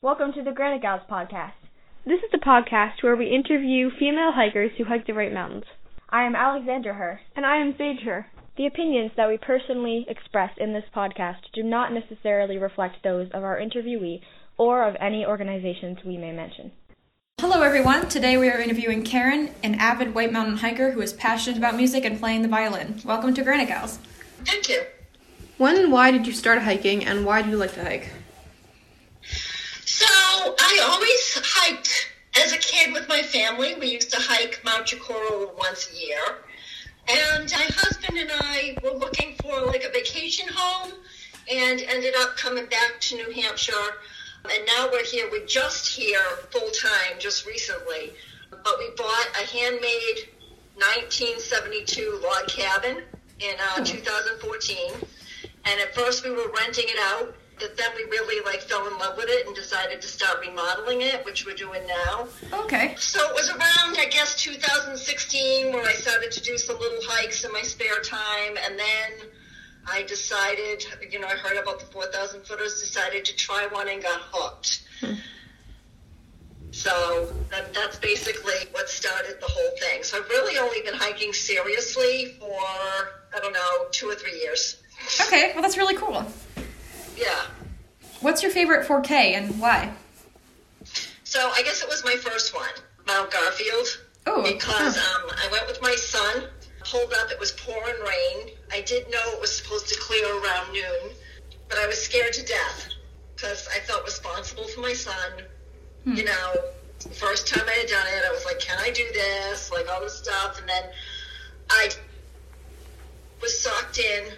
Welcome to the Granite Gals podcast. This is the podcast where we interview female hikers who hike the White Mountains. I am Alexander Herr. And I am Sage Herr. The opinions that we personally express in this podcast do not necessarily reflect those of our interviewee or of any organizations we may mention. Hello, everyone. Today we are interviewing Karen, an avid White Mountain hiker who is passionate about music and playing the violin. Welcome to Granite Gals. Thank you. When and why did you start hiking, and why do you like to hike? I always hiked as a kid with my family. We used to hike Mount Chocorua once a year. And my husband and I were looking for like a vacation home and ended up coming back to New Hampshire and now we're here. We're just here full time, just recently. But we bought a handmade 1972 log cabin in uh, 2014. And at first we were renting it out. But then we really like fell in love with it and decided to start remodeling it, which we're doing now. Okay. So it was around, I guess, 2016 where I started to do some little hikes in my spare time, and then I decided, you know, I heard about the 4,000 footers, decided to try one and got hooked. Hmm. So that, that's basically what started the whole thing. So I've really only been hiking seriously for, I don't know, two or three years. Okay, well, that's really cool. Yeah. What's your favorite 4K and why? So I guess it was my first one, Mount Garfield. Oh. Because huh. um, I went with my son pulled up. It was pouring rain. I did know it was supposed to clear around noon, but I was scared to death because I felt responsible for my son. Hmm. You know, first time I had done it, I was like, "Can I do this?" Like all this stuff, and then I was socked in,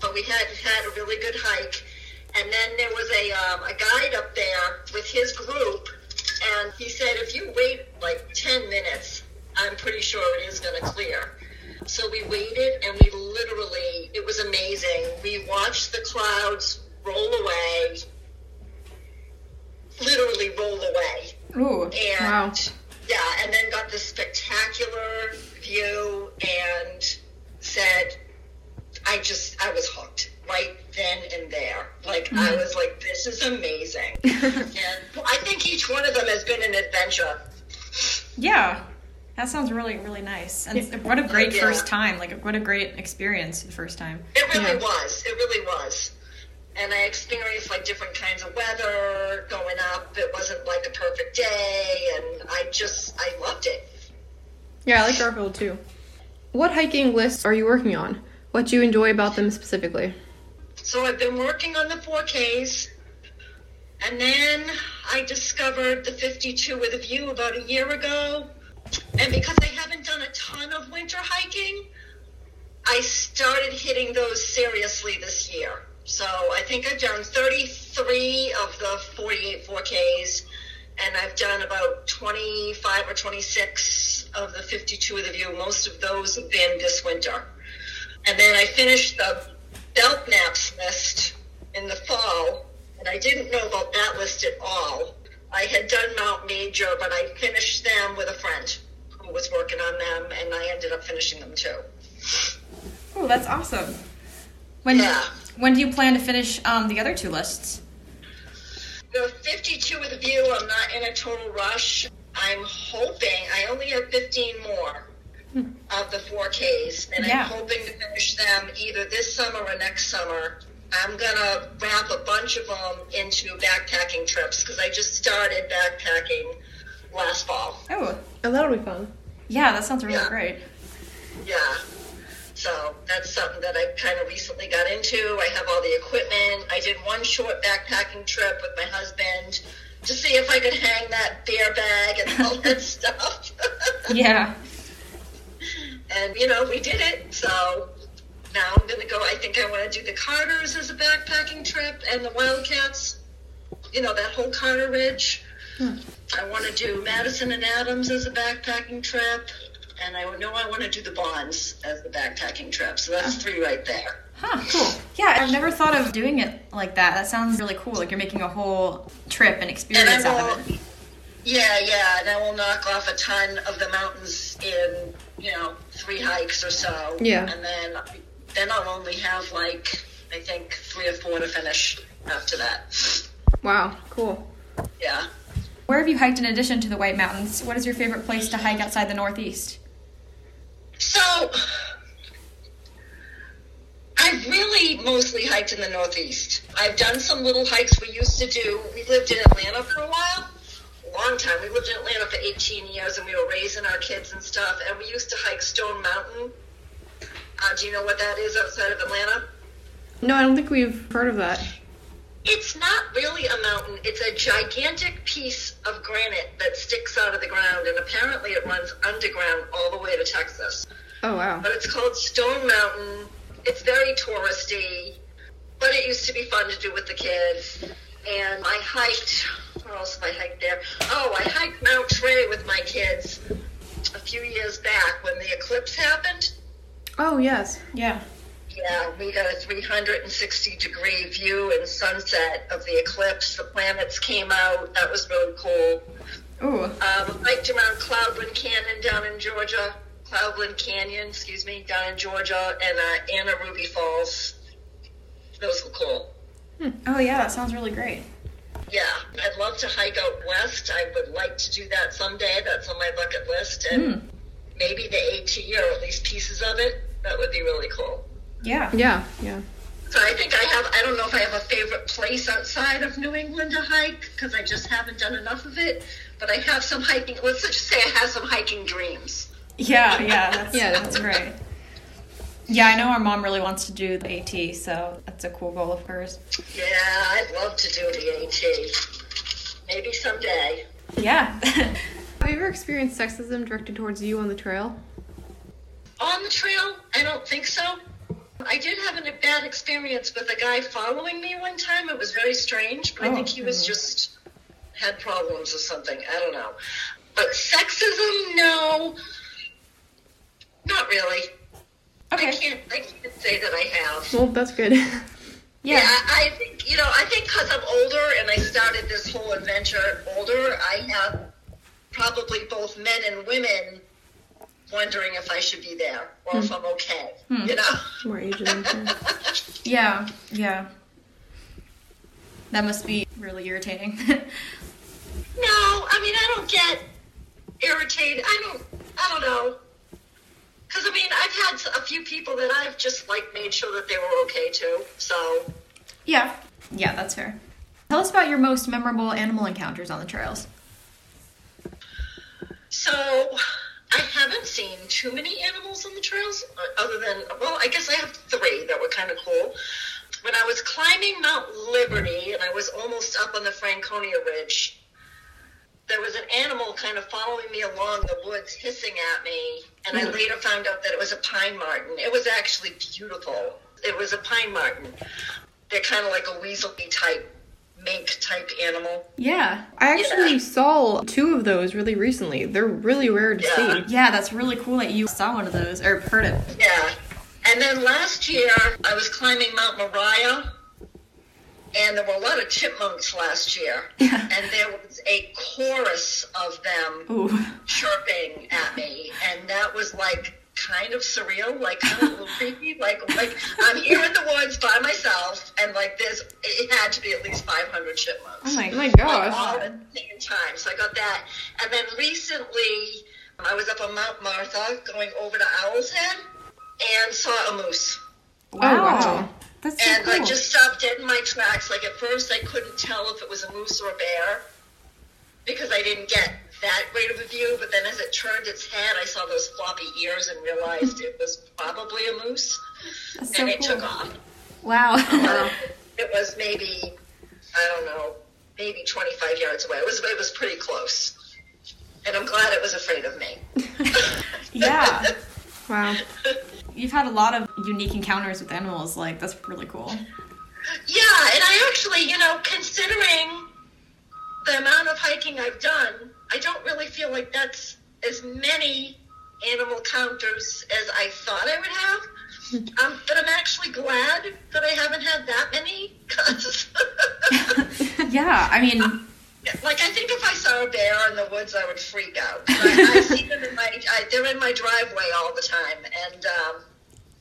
but we had had a really good hike. And then there was a um, a guide up there with his group, and he said, if you wait like ten minutes, I'm pretty sure it is going to clear. So we waited and we literally, it was amazing. We watched the clouds roll away, literally roll away. Ooh, and wow. yeah, and then got this spectacular view and said, I just, I was hooked right then and there. Like, mm. I was like, this is amazing. and I think each one of them has been an adventure. Yeah. That sounds really, really nice. And what a great yeah. first time. Like, what a great experience the first time. It really yeah. was. It really was. And I experienced like different kinds of weather going up. It wasn't like a perfect day. And I just, I loved it. Yeah, I like Garfield too. What hiking lists are you working on? What do you enjoy about them specifically? So I've been working on the 4Ks. And then I discovered the 52 with a view about a year ago and because I haven't done a ton of winter hiking, I started hitting those seriously this year. So I think I've done 33 of the 48 4Ks, and I've done about 25 or 26 of the 52 of the view. Most of those have been this winter. And then I finished the Belknaps list in the fall, and I didn't know about that list at all. I had done Mount Major, but I finished them with a friend who was working on them, and I ended up finishing them too. Oh, that's awesome. When yeah. when do you plan to finish um, the other two lists? The 52 with a view, I'm not in a total rush. I'm hoping, I only have 15 more. of the 4Ks, and yeah. I'm hoping to finish them either this summer or next summer. I'm going to wrap a bunch of them into backpacking trips because I just started backpacking last fall. Oh, oh that'll be fun. Yeah, that sounds really yeah. great. Yeah. So that's something that I kind of recently got into. I have all the equipment. I did one short backpacking trip with my husband to see if I could hang that bear bag and all that stuff. yeah. And, you know, we did it. So now I'm going to go. I think I want to do the Carters as a backpacking trip and the Wildcats. You know, that whole Carter Ridge. Hmm. I want to do Madison and Adams as a backpacking trip. And I know I want to do the Bonds as the backpacking trip. So that's three right there. Huh, cool. Yeah, I've never thought of doing it like that. That sounds really cool. Like you're making a whole trip and experience and will, out of it. Yeah, yeah, and I will knock off a ton of the mountains in, you know, three hikes or so. Yeah. And then then I'll only have like I think three or four to finish after that. Wow, cool. Yeah. Where have you hiked in addition to the White Mountains? What is your favorite place to hike outside the Northeast? So, I've really mostly hiked in the Northeast. I've done some little hikes we used to do. We lived in Atlanta for a while, a long time. We lived in Atlanta for 18 years and we were raising our kids and stuff. And we used to hike Stone Mountain. Uh, do you know what that is outside of Atlanta? No, I don't think we've heard of that. It's not really a mountain. It's a gigantic piece of granite that sticks out of the ground, and apparently it runs underground all the way to Texas. Oh wow. But it's called Stone Mountain. It's very touristy, but it used to be fun to do with the kids. And I hiked. Where else have I hiked there? Oh, I hiked Mount Tray with my kids a few years back when the eclipse happened. Oh yes. Yeah. Yeah, we got a 360 degree view and sunset of the eclipse. The planets came out. That was really cool. Ooh. Um, hiked around Cloudland Canyon down in Georgia. Cloudland Canyon, excuse me, down in Georgia, and uh, Anna Ruby Falls. Those were cool. Hmm. Oh yeah, that sounds really great. Yeah, I'd love to hike out west. I would like to do that someday. That's on my bucket list, and hmm. maybe the AT or at least pieces of it. That would be really cool. Yeah. Yeah. Yeah. So I think I have. I don't know if I have a favorite place outside of New England to hike because I just haven't done enough of it. But I have some hiking. Let's just say I have some hiking dreams. Yeah, yeah, that's, Yeah, that's great. Yeah, I know our mom really wants to do the AT, so that's a cool goal of hers. Yeah, I'd love to do the AT. Maybe someday. Yeah. Have you ever experienced sexism directed towards you on the trail? On the trail, I don't think so. I did have a bad experience with a guy following me one time. It was very strange, but I think he was oh. just had problems or something. I don't know. But sexism, no, not really. I can't. I can't say that I have. Well, that's good. Yeah, I, I think you know. I think because I'm older and I started this whole adventure older, I have probably both men and women wondering if I should be there or if hmm. I'm okay. Hmm. You know. More than. Yeah, yeah. That must be really irritating. No, I mean I don't get irritated. I don't. I don't know. Because I mean, I've had a few people that I've just like made sure that they were okay too. So yeah. Yeah, that's fair. Tell us about your most memorable animal encounters on the trails. So I haven't seen too many animals on the trails, uh, other than well, I guess I have three that were kind of cool. When I was climbing Mount Liberty and I was almost up on the Franconia Ridge, there was an animal kind of following me along the woods, hissing at me, and I hmm. later found out that it was a pine marten. It was actually beautiful. It was a pine marten. They're kind of like a weaselly type, mink type animal. Yeah. I actually saw two of those really recently. They're really rare to Yeah. see. Yeah, that's really cool that you saw one of those or heard it. Yeah. And then last year, I was climbing Mount Moriah, and there were a lot of chipmunks last year. Yeah. And there was a chorus of them Ooh. chirping at me, and that was like kind of surreal, like kind of a little creepy. Like, like I'm here in the woods by myself, and like there's, it had to be at least 500 chipmunks Oh my, Oh my like, gosh. all at the same time. So I got that. And then recently, I was up on Mount Martha going over to Owl's Head and saw a moose. Wow. wow. That's so And cool. I just stopped dead in my tracks. Like at first, I couldn't tell if it was a moose or a bear because I didn't get that great of a view. But then as it turned its head, I saw those floppy ears and realized it was probably a moose. That's so and it cool. took off. Wow. Um, it was maybe, I don't know, maybe 25 yards away. It was, it was pretty close. And I'm glad it was afraid of me. yeah. Wow. You've had a lot of unique encounters with animals. Like, that's really cool. Yeah, and I actually, you know, considering the amount of hiking I've done, I don't really feel like that's as many animal counters as I thought I would have. Um, but I'm actually glad that I haven't had that many because, Yeah, I mean, like, I think if I saw a bear in the woods, I would freak out. I, I see them in my, I, they're in my driveway all the time, and um,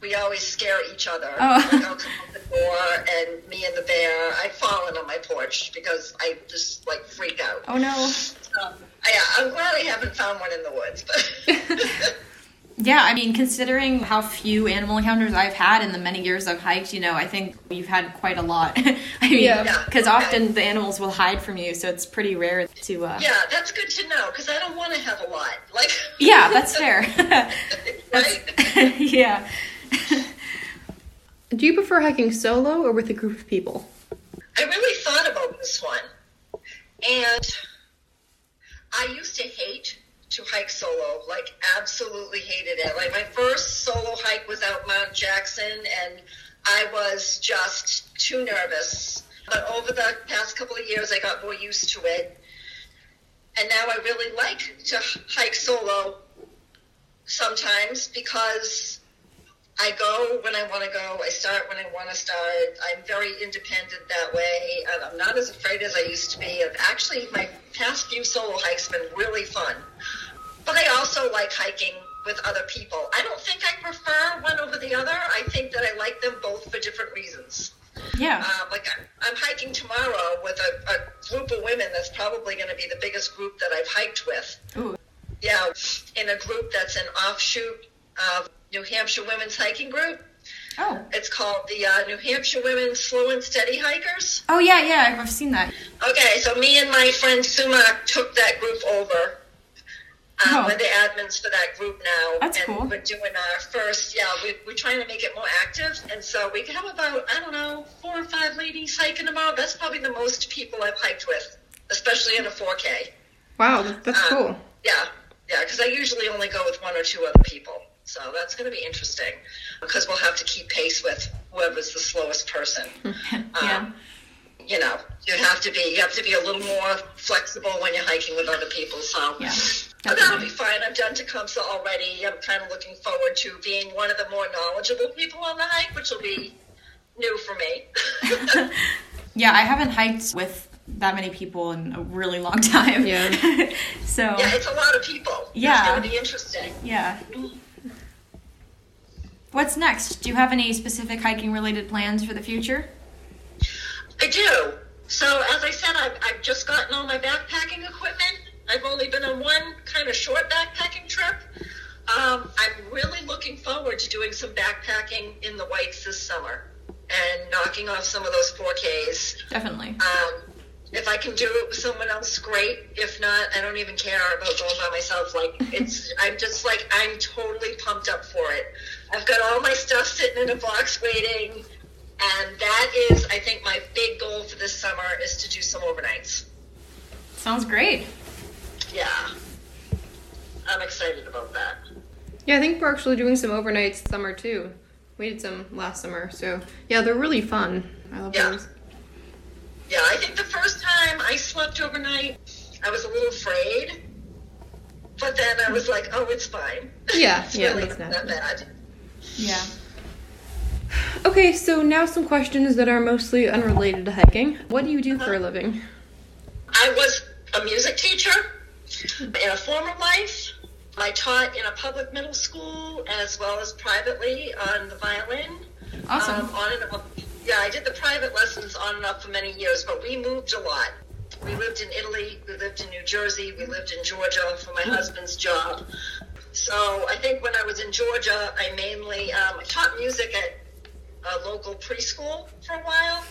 we always scare each other. Oh. Like I'll come out the door and me and the bear, I've fallen on my porch because I just like freak out. Oh no. Um, I, I'm glad I haven't found one in the woods, but Yeah, I mean, considering how few animal encounters I've had in the many years I've hiked, you know, I think you've had quite a lot. I mean, Yeah. because Yeah, okay. often the animals will hide from you, so it's pretty rare to. Uh... yeah, that's good to know because I don't want to have a lot. Like, Yeah, that's fair. right? yeah. Do you prefer hiking solo or with a group of people? I really thought about this one, and I used to hate to hike solo, like absolutely hated it. Like my first solo hike was out Mount Jackson, and I was just too nervous. But over the past couple of years, I got more used to it, and now I really like to hike solo sometimes because I go when I want to go. I start when I want to start. I'm very independent that way, I'm not as afraid as I used to be. And actually, my past few solo hikes have been really fun. But I also like hiking with other people. I don't think I prefer one over the other. I think that I like them both for different reasons. Yeah. Um, like I- I'm hiking tomorrow with a, a group of women that's probably going to be the biggest group that I've hiked with. Ooh. Yeah, in a group that's an offshoot of New Hampshire Women's Hiking Group. Oh. It's called the uh, New Hampshire Women Slow and Steady Hikers. Oh yeah, yeah. I've seen that. Okay, so me and my friend Sumak took that group over. Um, Oh. We're the admins for that group now. That's and cool. We're doing our first, yeah, we, we're trying to make it more active. And so we have about, I don't know, four or five ladies hiking tomorrow. That's probably the most people I've hiked with, especially in a 4K. Wow, that's Um, cool. Yeah, yeah, because I usually only go with one or two other people. So that's going to be interesting because we'll have to keep pace with whoever's the slowest person. yeah. Um, you know, you have to be you have to be a little more flexible when you're hiking with other people. So Yeah, but that'll be fine. I've done Tecumseh already. I'm kind of looking forward to being one of the more knowledgeable people on the hike, which will be new for me. Yeah, I haven't hiked with that many people in a really long time. Yeah. so yeah, it's a lot of people. Yeah. it's going to be interesting. yeah. What's next? Do you have any specific hiking related plans for the future? I do. So, as I said, I've, I've just gotten all my backpacking equipment. I've only been on one kind of short backpacking trip. Um, I'm really looking forward to doing some backpacking in the Whites this summer and knocking off some of those 4Ks. Definitely. Um, if I can do it with someone else, great. If not, I don't even care about going by myself. Like it's, I'm just like I'm totally pumped up for it. I've got all my stuff sitting in a box waiting, and that is, I think, my big goal for this summer is to do some overnights. Sounds great. Yeah, I'm excited about that. Yeah, I think we're actually doing some overnights this summer too. We did some last summer, so yeah, they're really fun. I love Yeah. those. Yeah, I think the first time I slept overnight, I was a little afraid, but then I was like, oh, it's fine. Yeah, it's yeah, really that's not that bad. Yeah. Okay, so now some questions that are mostly unrelated to hiking. What do you do for a living? I was a music teacher in a former life. I taught in a public middle school as well as privately on the violin. Awesome. Um, on and. Yeah, I did the private lessons on and off for many years, but we moved a lot. We lived in Italy, we lived in New Jersey, we lived in Georgia for my husband's job. So I think when I was in Georgia, I mainly um, I taught music at a local preschool for a while,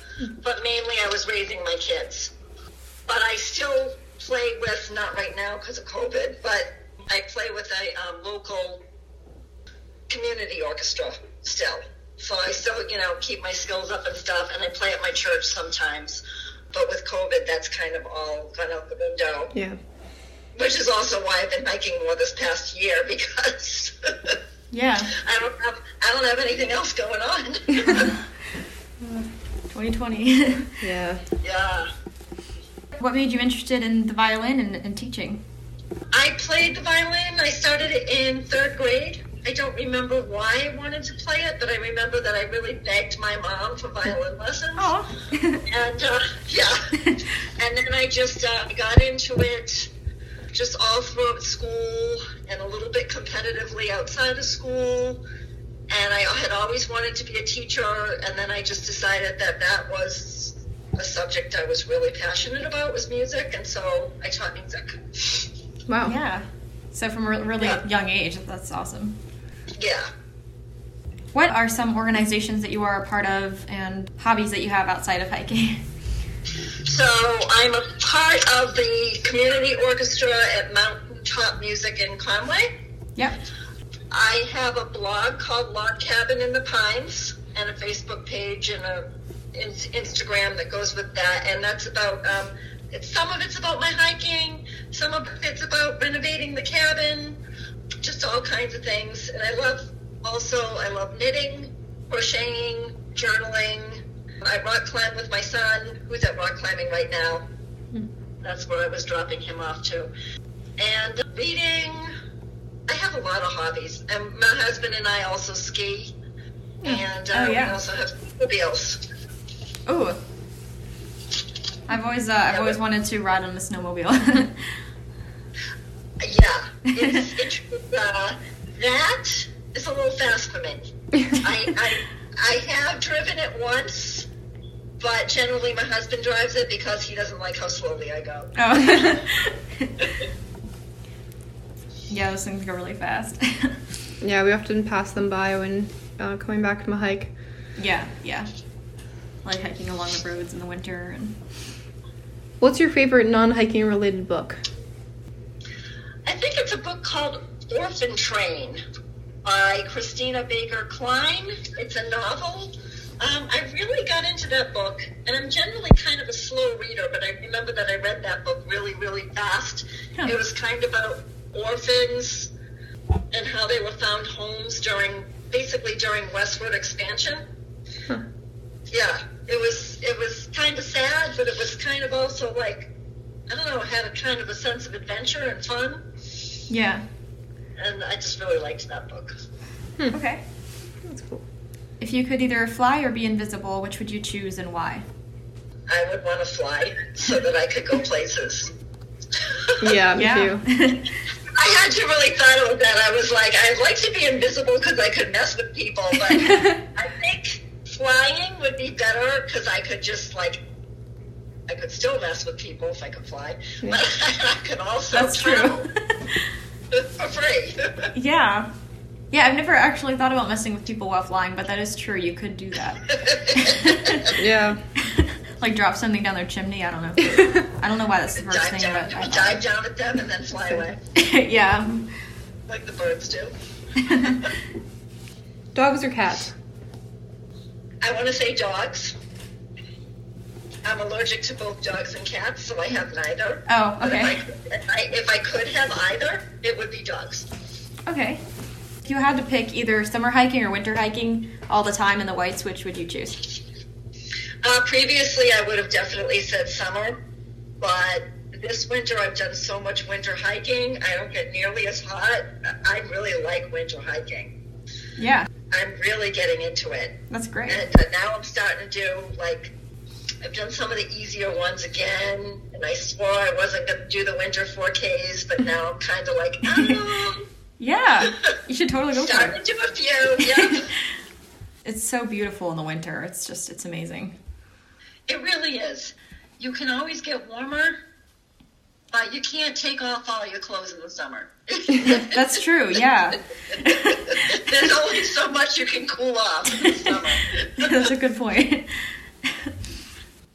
but mainly I was raising my kids. But I still play with, not right now because of COVID, but I play with a um, local community orchestra still. So I still, you know, keep my skills up and stuff, and I play at my church sometimes. But with COVID, that's kind of all gone out the window, Yeah. which is also why I've been hiking more this past year because Yeah. I don't have I don't have anything else going on. 2020. Yeah. yeah. what made you interested in the violin and, and teaching? I played the violin. I started it in third grade. I don't remember why I wanted to play it, but I remember that I really begged my mom for violin lessons. Oh. And uh, yeah, and then I just uh, got into it just all throughout school and a little bit competitively outside of school. and I had always wanted to be a teacher, and then I just decided that that was a subject I was really passionate about was music, and so I taught music. Wow. Yeah. So from a really Yeah. young age, that's awesome. Yeah. What are some organizations that you are a part of and hobbies that you have outside of hiking? So I'm a part of the community orchestra at Mountain Top Music in Conway. Yep. I have a blog called Log Cabin in the Pines and a Facebook page and a in- Instagram that goes with that, and that's about um, it's some of it's about my hiking, some of it's about renovating the cabin, just all kinds of things. And I love also I love knitting, crocheting, journaling. I rock climb with my son, who's at rock climbing right now. That's where I was dropping him off to. And reading, I have a lot of hobbies. And my husband and I also ski. And uh, Oh, yeah. we also have snowmobiles. Ooh. I've always uh, I've Yeah, always but- wanted to ride on a snowmobile. Yeah, it's, it's uh, that is a little fast for me. I, I I have driven it once, but generally my husband drives it because he doesn't like how slowly I go. oh. yeah, those things go really fast. Yeah, we often pass them by when uh, coming back from a hike. yeah, yeah. Like hiking along the roads in the winter and What's your favorite non-hiking related book? I think it's a book called Orphan Train by Christina Baker Kline. It's a novel. Um, I really got into that book, and I'm generally kind of a slow reader, but I remember that I read that book really, really fast. Huh. It was kind of about orphans and how they were found homes during, basically during westward expansion. Huh. Yeah, it was it was kind of sad, but it was kind of also like I don't know, had a kind of a sense of adventure and fun yeah. and I just really liked that book. Hmm. Okay. That's cool. If you could either fly or be invisible, which would you choose and why? I would want to fly so that I could go places. Yeah, me yeah. too. I had to really thought about that. I was like, I'd like to be invisible because I could mess with people, but I think flying would be better because I could just like, I could still mess with people if I could fly, Yeah. but I could also That's true. travel for free. yeah. Yeah, I've never actually thought about messing with people while flying, but that is true. You could do that. Yeah. Like drop something down their chimney. I don't know. I don't know why that's the first dive, thing, down, but I dive down at them and then fly away yeah. like the birds do. Dogs or cats? I want to say dogs. I'm allergic to both dogs and cats, so I have neither. Oh, But if I, okay. if I, if I could have either, it would be dogs. Okay. If you had to pick either summer hiking or winter hiking all the time in the Whites, which would you choose? Uh, previously, I would have definitely said summer, but this winter I've done so much winter hiking. I don't get nearly as hot. I really like winter hiking. Yeah, I'm really getting into it. that's great. And uh, now I'm starting to do like I've done some of the easier ones again, and I swore I wasn't going to do the winter 4Ks, but now I'm kind of like, oh, Yeah, you should totally go for starting it. to do a few. Yeah, It's so beautiful in the winter. It's just, it's amazing. It really is. You can always get warmer, but you can't take off all your clothes in the summer. That's true. Yeah, There's only so much you can cool off in the summer. that's a good point.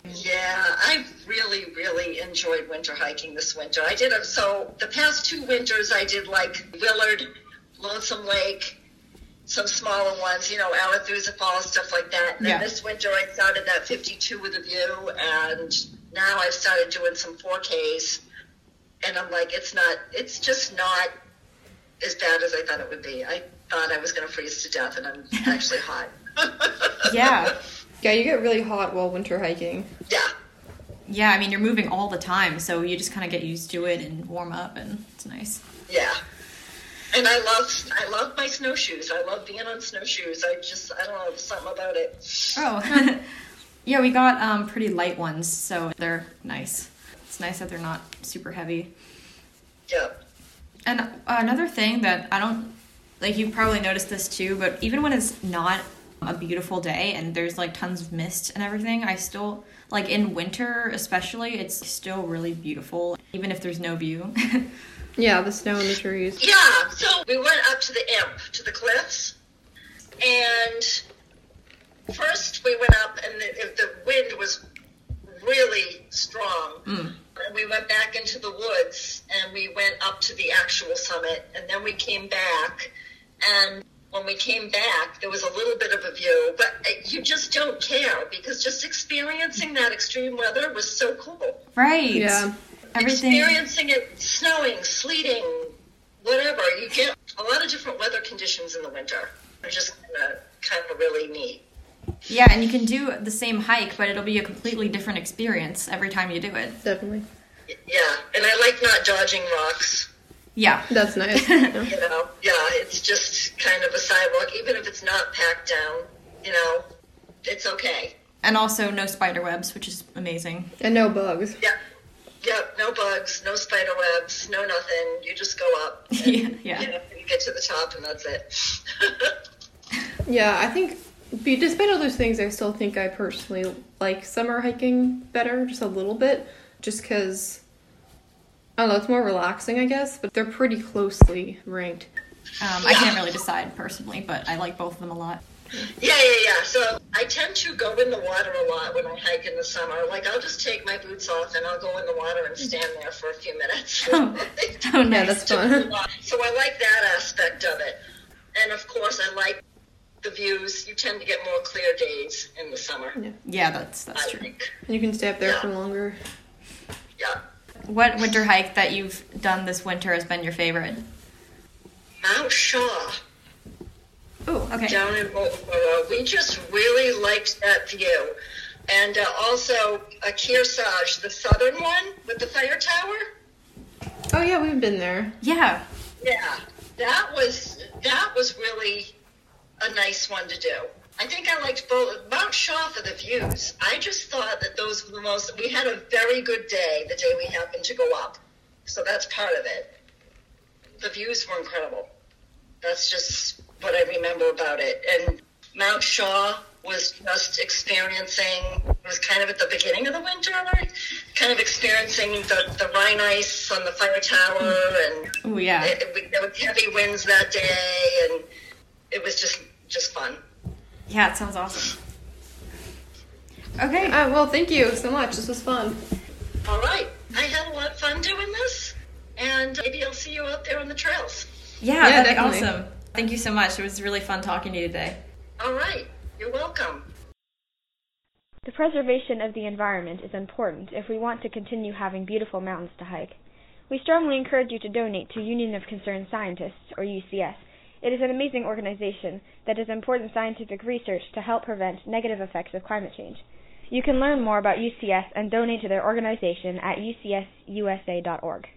Yeah, I really, really enjoyed winter hiking this winter. I did, so the past two winters I did like Willard, Lonesome Lake, some smaller ones, you know, Arethusa Falls, stuff like that. And then Yeah. this winter I started that 52 with a view, and now I've started doing some 4Ks. And I'm like, it's not, it's just not as bad as I thought it would be. I thought I was going to freeze to death, and I'm actually hot. Yeah, Yeah, you get really hot while winter hiking. Yeah. yeah. I mean, you're moving all the time, so you just kind of get used to it and warm up, and it's nice. Yeah. And I love I love my snowshoes. I love being on snowshoes. I just I don't know, there's something about it. Oh, yeah. We got um, pretty light ones, so they're nice. It's nice that they're not super heavy. Yeah. And another thing that I don't like you've probably noticed this too, but even when it's not a beautiful day and there's like tons of mist and everything, I still like in winter especially, it's still really beautiful even if there's no view. Yeah, the snow and the trees. Yeah, so we went up to the imp, to the cliffs, and first we went up, and the, the wind was really strong. Mm. And we went back into the woods, and we went up to the actual summit, and then we came back, and when we came back, there was a little bit of a view, but uh, you just don't care because just experiencing that extreme weather was so cool. right. Yeah. Everything Experiencing it snowing, sleeting, whatever. You get a lot of different weather conditions in the winter. They're just kind of, really neat. Yeah, and you can do the same hike, but it'll be a completely different experience every time you do it. Definitely. Yeah, and I like not dodging rocks. Yeah. That's nice. Yeah. You know, yeah, it's just kind of a sidewalk, even if it's not packed down. You know, it's okay. And also no spider webs, which is amazing. And no bugs. Yeah, yep. No bugs, no spider webs, no nothing. You just go up. And, yeah. Yeah. You know, you get to the top, and that's it. Yeah, I think, be- despite all those things, I still think I personally like summer hiking better, just a little bit, just because, I don't know, it's more relaxing, I guess, but they're pretty closely ranked. Um, I can't really decide personally, but I like both of them a lot. Yeah, yeah, yeah. So I tend to go in the water a lot when I hike in the summer. Like I'll just take my boots off and I'll go in the water and stand there for a few minutes. Oh, oh Yeah, nice. that's fun. so I like that aspect of it. And of course, I like the views. You tend to get more clear days in the summer. Yeah, yeah that's that's I true. think. You can stay up there Yeah. for longer. Yeah. What winter hike that you've done this winter has been your favorite? Mount Shaw okay. down in Wolfeboro. We just really liked that view. And uh, also a Kearsarge, the southern one with the fire tower. Oh, yeah, we've been there. Yeah. Yeah, that was that was really a nice one to do. I think I liked both Mount Shaw for the views. I just thought that those were the most. We had a very good day the day we happened to go up, so that's part of it. The views were incredible. That's just what I remember about it. And Mount Shaw was just experiencing. It was kind of at the beginning of the winter, kind of experiencing the the rime ice on the fire tower and Oh, yeah. it, it, there was heavy winds that day, and it was just just fun. Yeah, it sounds awesome. Okay. Uh, well, thank you so much. This was fun. All right, I had a lot of fun doing this, and maybe I'll see you out there on the trails. Yeah, Yeah, that'd definitely. be awesome. Thank you so much. It was really fun talking to you today. All right, you're welcome. The preservation of the environment is important if we want to continue having beautiful mountains to hike. We strongly encourage you to donate to Union of Concerned Scientists, or UCS. It is an amazing organization that does important scientific research to help prevent negative effects of climate change. You can learn more about UCS and donate to their organization at ucsusa.org.